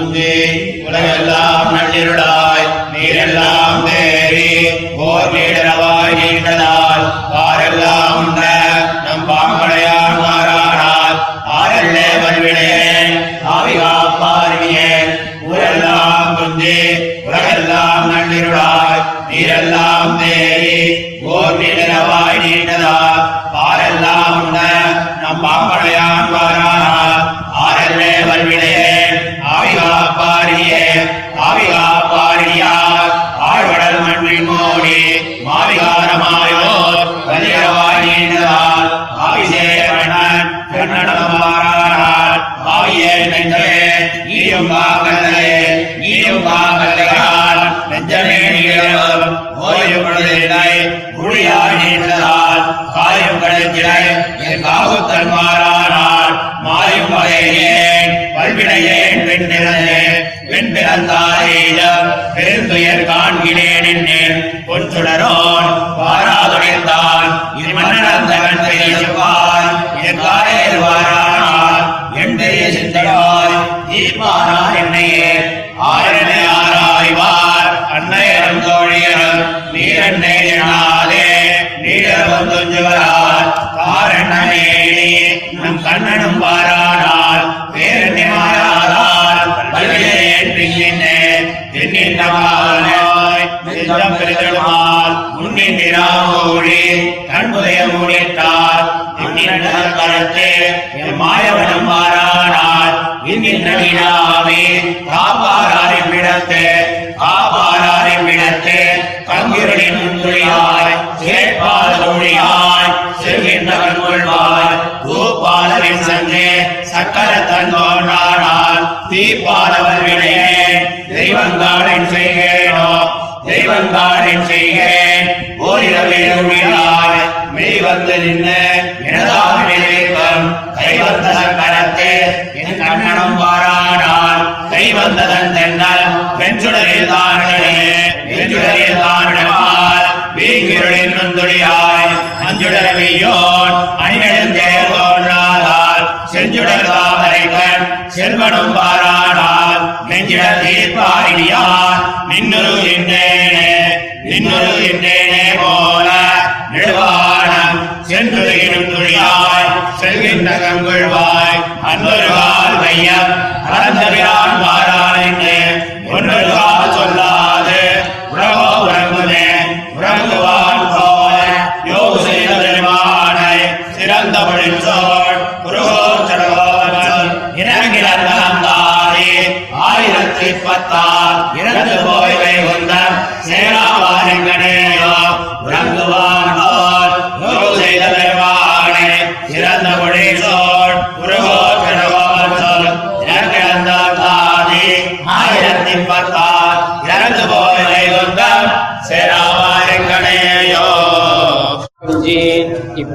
துஞ்சி உலகெல்லாம் நள்ளிருளாய் மாயும் பல்வினையேன் வெண்பிறந்தே வெண்பிறந்தாரேயம் பெருந்துயர் காண்கிறேன் என்னேன். பொன்சுடரோன் இது என் பெரிய என்னையே. ஆரணை ஆராய்வார். அன்னையரும் தோழியரும் நீரன்னை எண்ணாதே. நீடரும் துஞ்சுவரால் காரணமேனி நம் கண்ணனும் பாரா பெருமாள் முன்னின்றாமோடி கண்முதைய மூடிட்டார் பின்னின்ற மாயவனம் மாறானார் இன்னின்ற வினாவே காப்பாராரின் விடத்தே காப்பாராரின் விடத்தே கங்கிரனின் துளியாய் கேட்பால் மொழியாய் செல்கின்றவன் கொள்வாய் பூப்பாலவின் சங்கே சக்கர தந்தோன்றானால் தீப்பாலவன் விடையேன் தெய்வங்காரின் செய்கேனோ தெய்வங்காரின் செய்கேன். ஓரிரவிழாய் மெய் வந்து நின்று எனதாக நிலைக்கம் கை வந்த சக்கரத்தே. என் கண்ணனும் பாராடால் கை வந்ததன் தென்னல் வெஞ்சுடரில் தானே வெஞ்சுடரில் தானிடமால் வீங்கிருளின் நுந்துளியாய் அஞ்சுடரவியோன் அணிநெடுந்தேர் தோன்றாதால் செஞ்சுடர் தாமரைக்கண் செல்வனும் பாரா நெஞ்சிட தீர்ப்பாரியார் நின்னுரு என்னேனே போல நெடுவானம். சென்றுகினும் துளியாய் செல்கின்ற கங்குழ்வாய் அன்பொருகால் மையம் அறந்தவிரான் வாரானே ता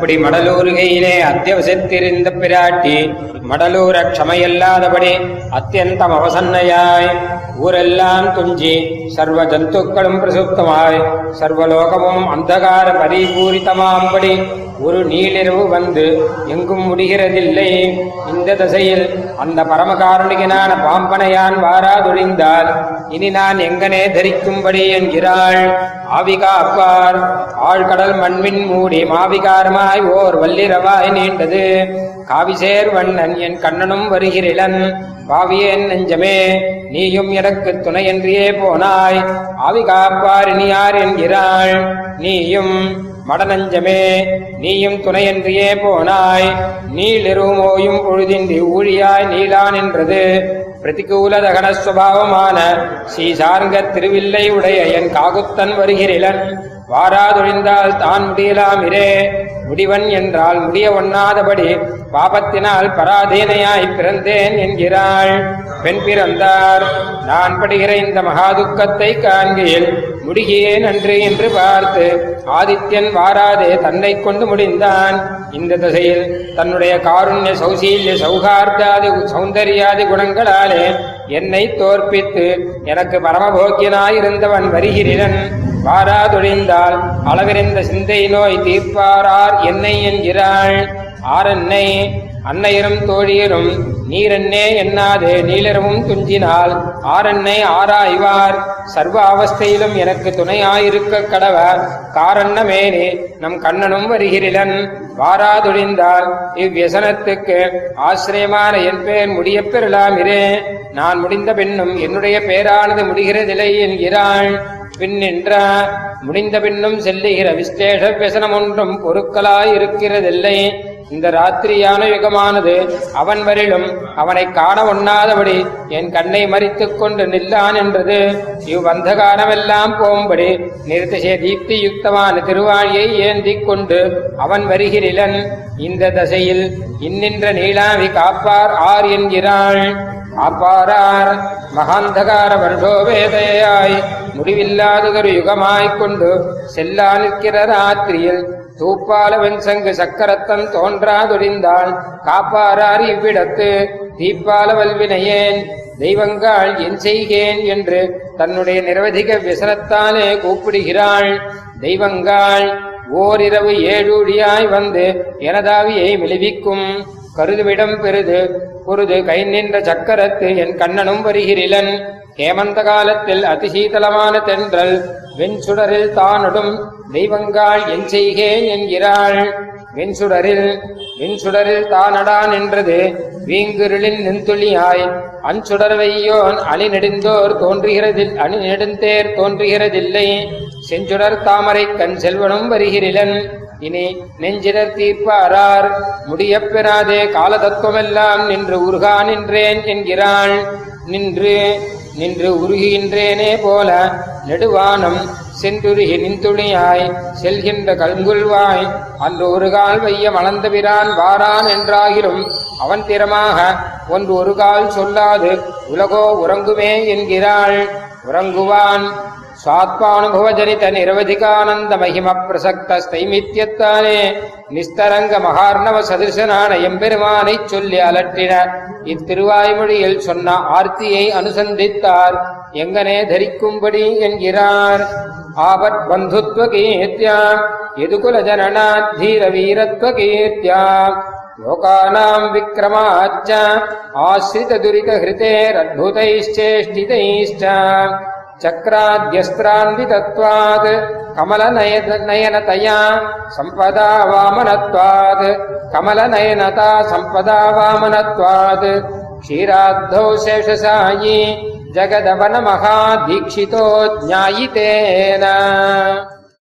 அப்படி மடலூருகையிலே அத்தியவசித்திருந்த பிராட்டி மடலூர க்ஷமையல்லாதபடி அத்தியந்தம் அவசன்னையாய். ஊரெல்லாம் துஞ்சி சர்வ ஜந்துக்களும் பிரசுப்தமாய். சர்வலோகமும் அந்தகார பரிபூரிதமாம்படி ஒரு நீளிரவு வந்து எங்கும் முடிகிறதில்லை. இந்த தசையில் அந்த பரமகாரணிகனான பாம்பனையான் வாராதொழிந்தால் இனி நான் எங்கனே தரிக்கும்படி என்கிறாள். ஆவிகா அப்பார் ஆழ்கடல் மண்மின் மூடி மாவிகாரமாய் ஓர் வல்லிரவாய் நீண்டது. காவிசேர் வண்ணன் என் கண்ணனும் வருகிறிலன் பாவியேன் நெஞ்சமே நீயும் எனக்கு துணையன்றியே போனாய். ஆவிகாப்பார் இனி யார் என்கிறாள்? நீயும் மடநஞ்சமே நீயும் துணையன்றியே போனாய். நீளிருமோயும் பொழுதின்றி ஊழியாய் நீலான் என்றது. பிரதிகூல தகனஸ்வபாவமான சுவாவமான திருவில்லை உடைய என் காகுத்தன் வருகிறிலன். வாராதொழிந்தால் தான் முடியலாமிரே. முடிவன் என்றால் முடிய ஒண்ணாதபடி பாபத்தினால் பராதீனையாய் பிறந்தேன் என்கிறாள். பெண் பிறந்தார். நான் படுகிற இந்த மகாதுக்கத்தை காண்கையில் முடிகிறேன் அன்று என்று பார்த்து ஆதித்யன் வாராதே தன்னை கொண்டு முடிந்தான். இந்த திசையில் தன்னுடைய காருண்ய சௌசீல்ய சௌகார்த்தாதி சௌந்தர்யாதி குணங்களாலே என்னை தோற்பித்து எனக்கு பரமபோக்கியனாயிருந்தவன் வருகிறன் வாராதொழிந்தால் அளவிருந்த சிந்தை நோய் தீர்ப்பாரார் என்னை என்கிறாள். ஆரன்னை அன்னையரும் தோழியரும் நீரென்னே எண்ணாதே நீளரவும் துஞ்சினால் ஆரென்னை ஆராய்வார். சர்வ அவஸ்தையிலும் எனக்கு துணையாயிருக்க கடவ காரண்ணமேனே நம் கண்ணனும் வருகிறன் வாராதொழிந்தால் இவ்வியசனத்துக்கு ஆசிரியமான என் பேர் முடிய பெறலாமிரே நான் முடிந்த பின்னும் என்னுடைய பேரானது முடிகிறதில்லை என்கிறாள். பின்னின்ற முடிந்த பின்னும் செல்லுகிற விஸ்லேஷ வியசனம் ஒன்றும் பொருட்களாயிருக்கிறதில்லை. இந்த ராத்திரியான யுகமானது அவன் வரிலும் அவனை காண ஒண்ணாதபடி என் கண்ணை மறித்துக் கொண்டு நில்லான் என்றது. இவ்வந்தகாரமெல்லாம் போகும்படி நிறுத்திசே தீப்தி யுக்தமான திருவாழியை ஏந்திக் கொண்டு அவன் வருகிறிலன் இந்த தசையில் இன்னின்ற நீலாவி காப்பார் ஆர் என்கிறாள். அப்பாரார் மகாந்தகார வருடோவேதையாய் முடிவில்லாததொரு யுகமாய்க் கொண்டு செல்லா நிற்கிற ராத்திரியில் தூப்பால வெண்சங்கு சக்கரத்தன் தோன்றாதொழிந்தாள். காப்பாரார் இவ்விடத்து. தீப்பால வல்வினையேன். தெய்வங்காள் என் செய்கேன் என்று தன்னுடைய நிரவதிக விசனத்தாலே கூப்பிடுகிறாள். தெய்வங்காள் ஓரிரவு ஏழூழியாய் வந்து எனதாவியை விளைவிக்கும். கருதுவிடம் பெருது பொருது கை நின்ற சக்கரத்து என் கண்ணனும் வருகிறன் ஹேமந்த காலத்தில் அதிசீதளமான தென்றல் வெண்சுடரில் தானடும் தெய்வங்காள் என் செய்கேன் என்கிறாள். வெண்சுடரில் வெண்சுடரில் தானடான் நின்றது. வீங்குருளின் நின்துளியாய் அஞ்சுடர்வையோன் அணி நெடுந்தோர் தோன்றுகிறதில் அணி நெடுந்தேர் தோன்றுகிறதில்லை. செஞ்சுடர் தாமரை கண் செல்வனும் வருகிறன் இனி நெஞ்சிடர் தீர்ப்பாரார். முடியப்பெறாதே கால தத்துவமெல்லாம் நின்று உருகா நின்றேன் என்கிறாள். நின்று நின்று உருகின்றேனே போல நெடுவானம் சென்றுருகி நின்துணியாய் செல்கின்ற கல்குல்வாய் அன்று ஒரு கால் வைய மணந்தபிரான் வாரான் என்றாகிலும் அவன் திறமாக ஒன்று ஒரு கால் சொல்லாது உலகோ உறங்குமே என்கிறாள். உறங்குவான். சாத்வானுபவஜனித நிரவதிகானந்த மகிம பிரசக்தஸ்தைமித்யத்தானே நிஸ்தரங்க மகார்ணவ சதிர்சனான எம்பெருமானை சொல்லி அலற்றினார் இத்திருவாய்மொழியில் சொன்ன ஆர்த்தியை அனுசந்தித்தார். எங்கனே தரிக்கும்படி என்கிறார். ஆபத் பந்துத்வ கீர்த்தியா எதுகுல ஜனனா வீரத்வ கீர்த்தியா லோகானாம் விக்ரமாச்ச ஆசிரித துரித ஹிருதேர் அத்புதைச்சேஷ்டிதைஷ்ட चक्राद्यस्त्रान्वितत्वात् कमलनयनतया सम्पदा वामनत्वात् कमलनयनता सम्पदा वामनत्वात् क्षीराद्धौ शेषसायी जगदवनमहादीक्षितो ज्ञायितेन